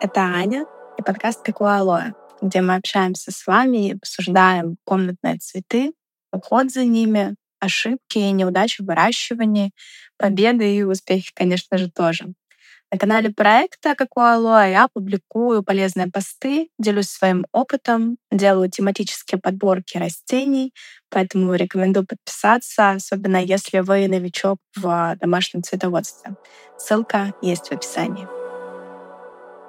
Это Аня и подкаст «Какое алоэ», где мы общаемся с вами и обсуждаем комнатные цветы, уход за ними, ошибки и неудачи в выращивании, победы и успехи, конечно же, тоже. На канале проекта «Какое алоэ» я публикую полезные посты, делюсь своим опытом, делаю тематические подборки растений, поэтому рекомендую подписаться, особенно если вы новичок в домашнем цветоводстве. Ссылка есть в описании.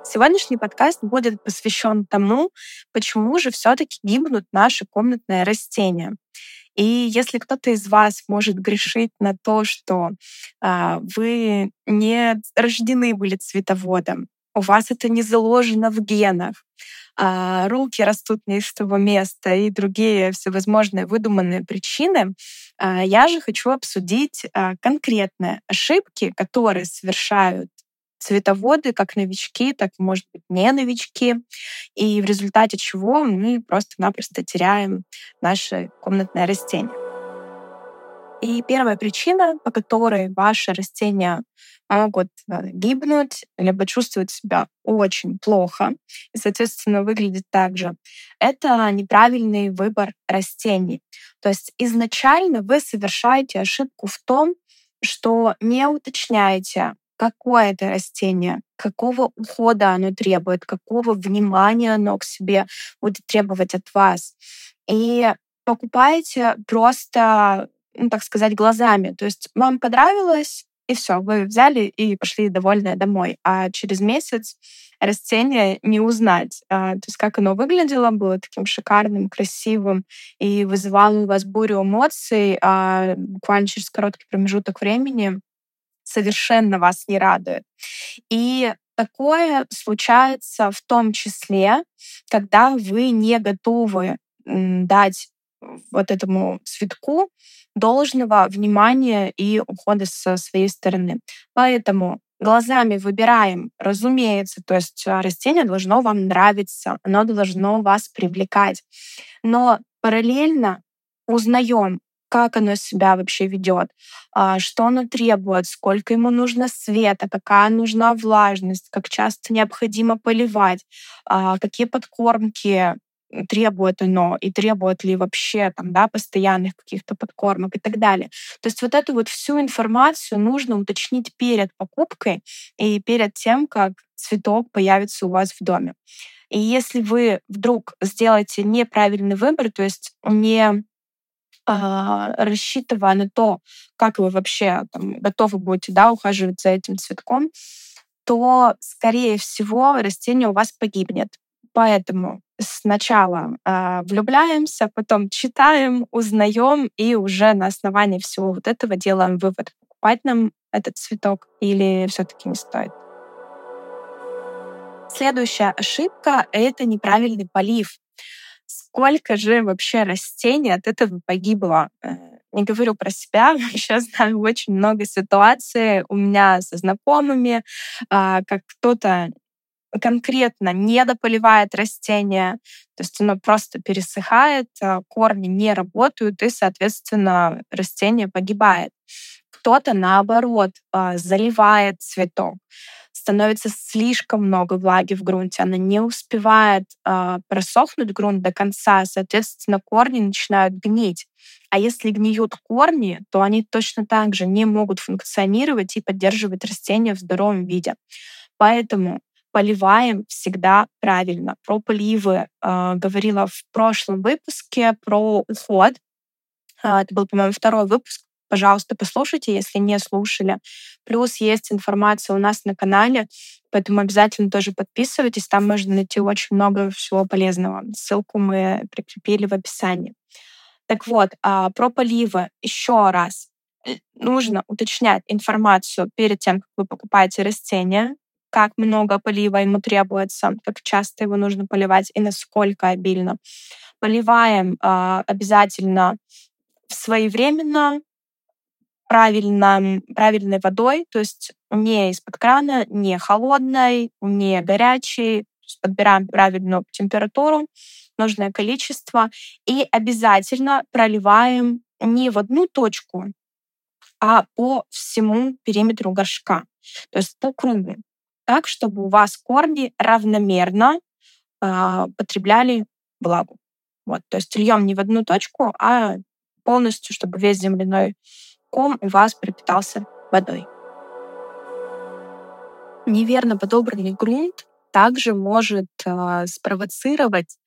Сегодняшний подкаст будет посвящен тому, почему же все-таки гибнут наши комнатные растения. И если кто-то из вас может грешить на то, что а, вы не рождены были цветоводом, у вас это не заложено в генах, а, руки растут не из того места и другие всевозможные выдуманные причины, а, я же хочу обсудить а, конкретные ошибки, которые совершают цветоводы, как новички, так может быть, не новички, и в результате чего мы просто-напросто теряем наши комнатные растения. И первая причина, по которой ваши растения могут э, гибнуть, либо чувствовать себя очень плохо и, соответственно, выглядеть так же, это неправильный выбор растений. То есть изначально вы совершаете ошибку в том, что не уточняете, какое это растение, какого ухода оно требует, какого внимания оно к себе будет требовать от вас. И покупаете просто, ну, так сказать, глазами. То есть вам понравилось, и все, вы взяли и пошли довольные домой. А через месяц растение не узнать. А, то есть как оно выглядело, было таким шикарным, красивым и вызывало у вас бурю эмоций, а буквально через короткий промежуток времени совершенно вас не радует. И такое случается в том числе, когда вы не готовы дать вот этому цветку должного внимания и ухода со своей стороны. Поэтому глазами выбираем, разумеется, то есть а, растение должно вам нравиться, оно должно вас привлекать. Но параллельно узнаем, как оно себя вообще ведет, а, что оно требует, сколько ему нужно света, какая нужна влажность, как часто необходимо поливать, а, какие подкормки требует оно и требует ли вообще там, да, постоянных каких-то подкормок и так далее. То есть вот эту вот всю информацию нужно уточнить перед покупкой и перед тем, как цветок появится у вас в доме. И если вы вдруг сделаете неправильный выбор, то есть не рассчитывая на то, как вы вообще там, готовы будете да, ухаживать за этим цветком, то, скорее всего, растение у вас погибнет. Поэтому сначала э, влюбляемся, потом читаем, узнаем и уже на основании всего вот этого делаем вывод, покупать нам этот цветок или все-таки не стоит. Следующая ошибка — это неправильный полив сколько же вообще растений от этого погибло. Э, не говорю про себя, сейчас знаю очень много ситуаций у меня со знакомыми, а, как кто-то конкретно не дополивает растение, то есть оно просто пересыхает, а, корни не работают, и, соответственно, растение погибает. Кто-то, наоборот, а, заливает цветок становится слишком много влаги в грунте, она не успевает э, просохнуть грунт до конца, соответственно, корни начинают гнить. А если гниют корни, то они точно так же не могут функционировать и поддерживать растения в здоровом виде. Поэтому поливаем всегда правильно. Про поливы э, говорила в прошлом выпуске, про уход. Э, это был, по-моему, второй выпуск пожалуйста, послушайте, если не слушали. Плюс есть информация у нас на канале, поэтому обязательно тоже подписывайтесь. Там можно найти очень много всего полезного. Ссылку мы прикрепили в описании. Так вот, а, про поливы еще раз. Э, нужно уточнять информацию перед тем, как вы покупаете растение, как много полива ему требуется, как часто его нужно поливать и насколько обильно. Поливаем э, обязательно своевременно, правильно, правильной водой, то есть не из-под крана, не холодной, не горячей, подбираем правильную температуру, нужное количество и обязательно проливаем не в одну точку, а по всему периметру горшка, то есть по кругу. так, чтобы у вас корни равномерно э, потребляли влагу. Вот, то есть льем не в одну точку, а полностью, чтобы весь земляной ком у вас пропитался водой. Неверно подобранный грунт также может э, спровоцировать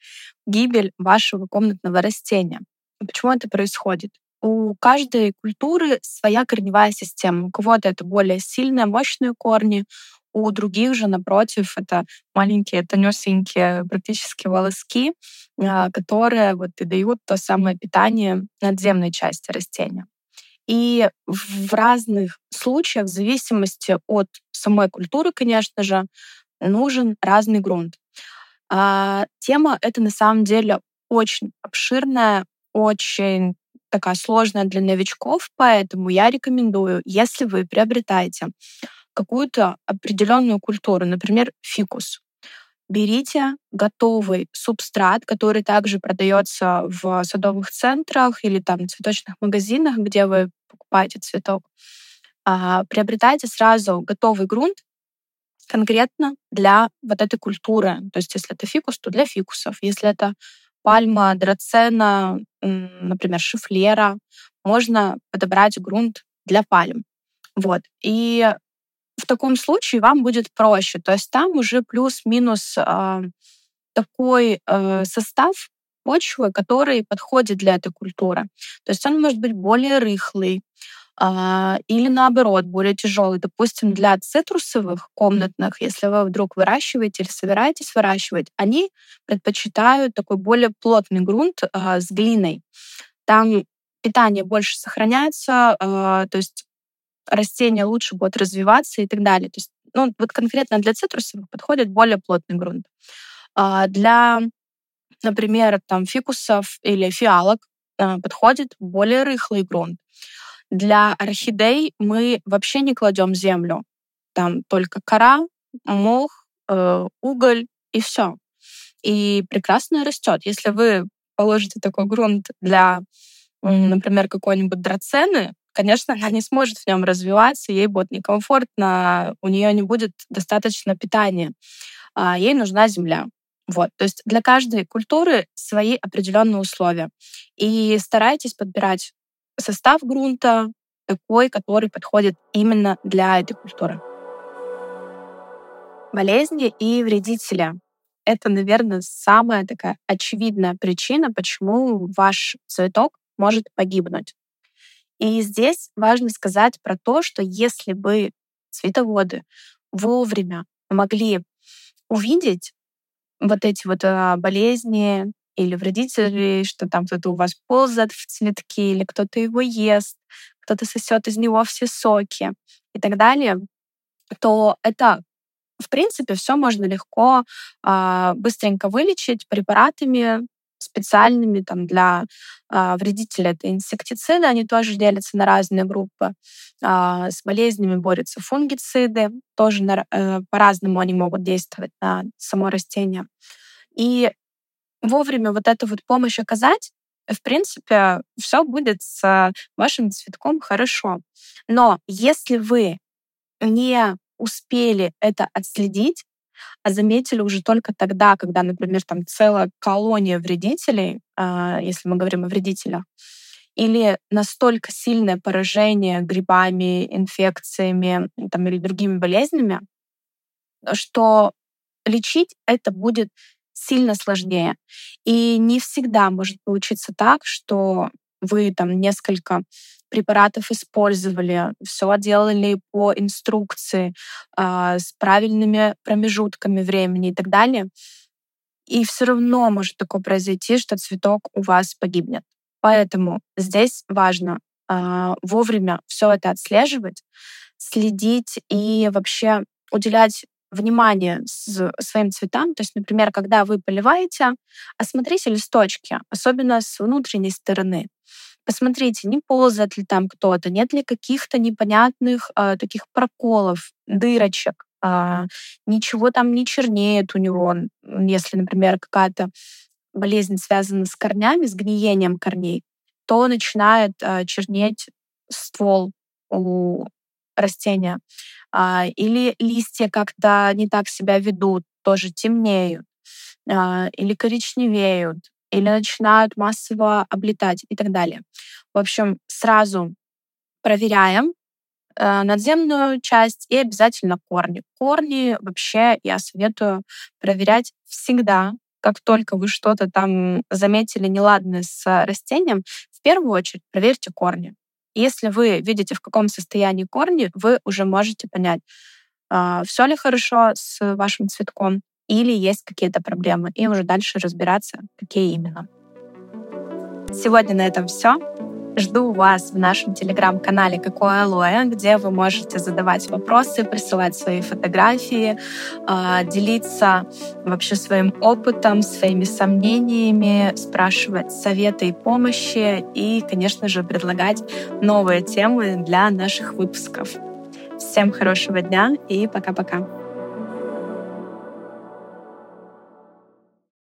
гибель вашего комнатного растения. Почему это происходит? У каждой культуры своя корневая система. У кого-то это более сильные, мощные корни, у других же, напротив, это маленькие, тонюсенькие практически волоски, э, которые вот и дают то самое питание надземной части растения. И в разных случаях, в зависимости от самой культуры, конечно же, нужен разный грунт. А, тема эта на самом деле очень обширная, очень такая сложная для новичков, поэтому я рекомендую, если вы приобретаете какую-то определенную культуру, например, фикус, берите готовый субстрат, который также продается в садовых центрах или там цветочных магазинах, где вы покупаете цветок. А, приобретайте сразу готовый грунт конкретно для вот этой культуры. То есть если это фикус, то для фикусов. Если это пальма, драцена, например, шифлера, можно подобрать грунт для пальм. Вот. И в таком случае вам будет проще. То есть там уже плюс-минус э, такой э, состав почвы, который подходит для этой культуры. То есть он может быть более рыхлый, э, или наоборот, более тяжелый. Допустим, для цитрусовых комнатных, если вы вдруг выращиваете или собираетесь выращивать, они предпочитают такой более плотный грунт э, с глиной. Там питание больше сохраняется, э, то есть растения лучше будут развиваться и так далее. То есть, ну, вот конкретно для цитрусовых подходит более плотный грунт. А для, например, там фикусов или фиалок а, подходит более рыхлый грунт. Для орхидей мы вообще не кладем землю. Там только кора, мох, э, уголь и все. И прекрасно растет. Если вы положите такой грунт для, например, какой-нибудь драцены, конечно, она не сможет в нем развиваться, ей будет некомфортно, у нее не будет достаточно питания. А ей нужна земля. Вот. То есть для каждой культуры свои определенные условия. И старайтесь подбирать состав грунта такой, который подходит именно для этой культуры. Болезни и вредители — это, наверное, самая такая очевидная причина, почему ваш цветок может погибнуть. И здесь важно сказать про то, что если бы цветоводы вовремя могли увидеть вот эти вот а, болезни или вредители, что там кто-то у вас ползает в цветке, или кто-то его ест, кто-то сосет из него все соки и так далее, то это в принципе, все можно легко, а, быстренько вылечить препаратами, специальными там, для э, вредителей. Это инсектициды, они тоже делятся на разные группы. Э, с болезнями борются фунгициды, тоже на, э, по-разному они могут действовать на само растение. И вовремя вот эту вот помощь оказать, в принципе, все будет с вашим цветком хорошо. Но если вы не успели это отследить, а заметили уже только тогда, когда, например, там целая колония вредителей, а, если мы говорим о вредителях, или настолько сильное поражение грибами, инфекциями там, или другими болезнями, что лечить это будет сильно сложнее. И не всегда может получиться так, что вы там несколько препаратов использовали, все делали по инструкции, э, с правильными промежутками времени и так далее. И все равно может такое произойти, что цветок у вас погибнет. Поэтому здесь важно э, вовремя все это отслеживать, следить и вообще уделять внимание своим цветам. То есть, например, когда вы поливаете, осмотрите листочки, особенно с внутренней стороны. Посмотрите, не ползает ли там кто-то, нет ли каких-то непонятных э, таких проколов, дырочек, э, ничего там не чернеет у него, если, например, какая-то болезнь связана с корнями, с гниением корней, то начинает э, чернеть ствол у растения, а, или листья как-то не так себя ведут, тоже темнеют, или коричневеют, или начинают массово облетать и так далее. В общем, сразу проверяем э, надземную часть и обязательно корни. Корни вообще я советую проверять всегда, как только вы что-то там заметили неладное с растением, в первую очередь проверьте корни. Если вы видите, в каком состоянии корни, вы уже можете понять, а, все ли хорошо с вашим цветком или есть какие-то проблемы, и уже дальше разбираться, какие именно. Сегодня на этом все. Жду вас в нашем телеграм-канале «Какое алоэ», где вы можете задавать вопросы, присылать свои фотографии, а, делиться вообще своим опытом, своими сомнениями, спрашивать советы и помощи и, конечно же, предлагать новые темы для наших выпусков. Всем хорошего дня и пока-пока.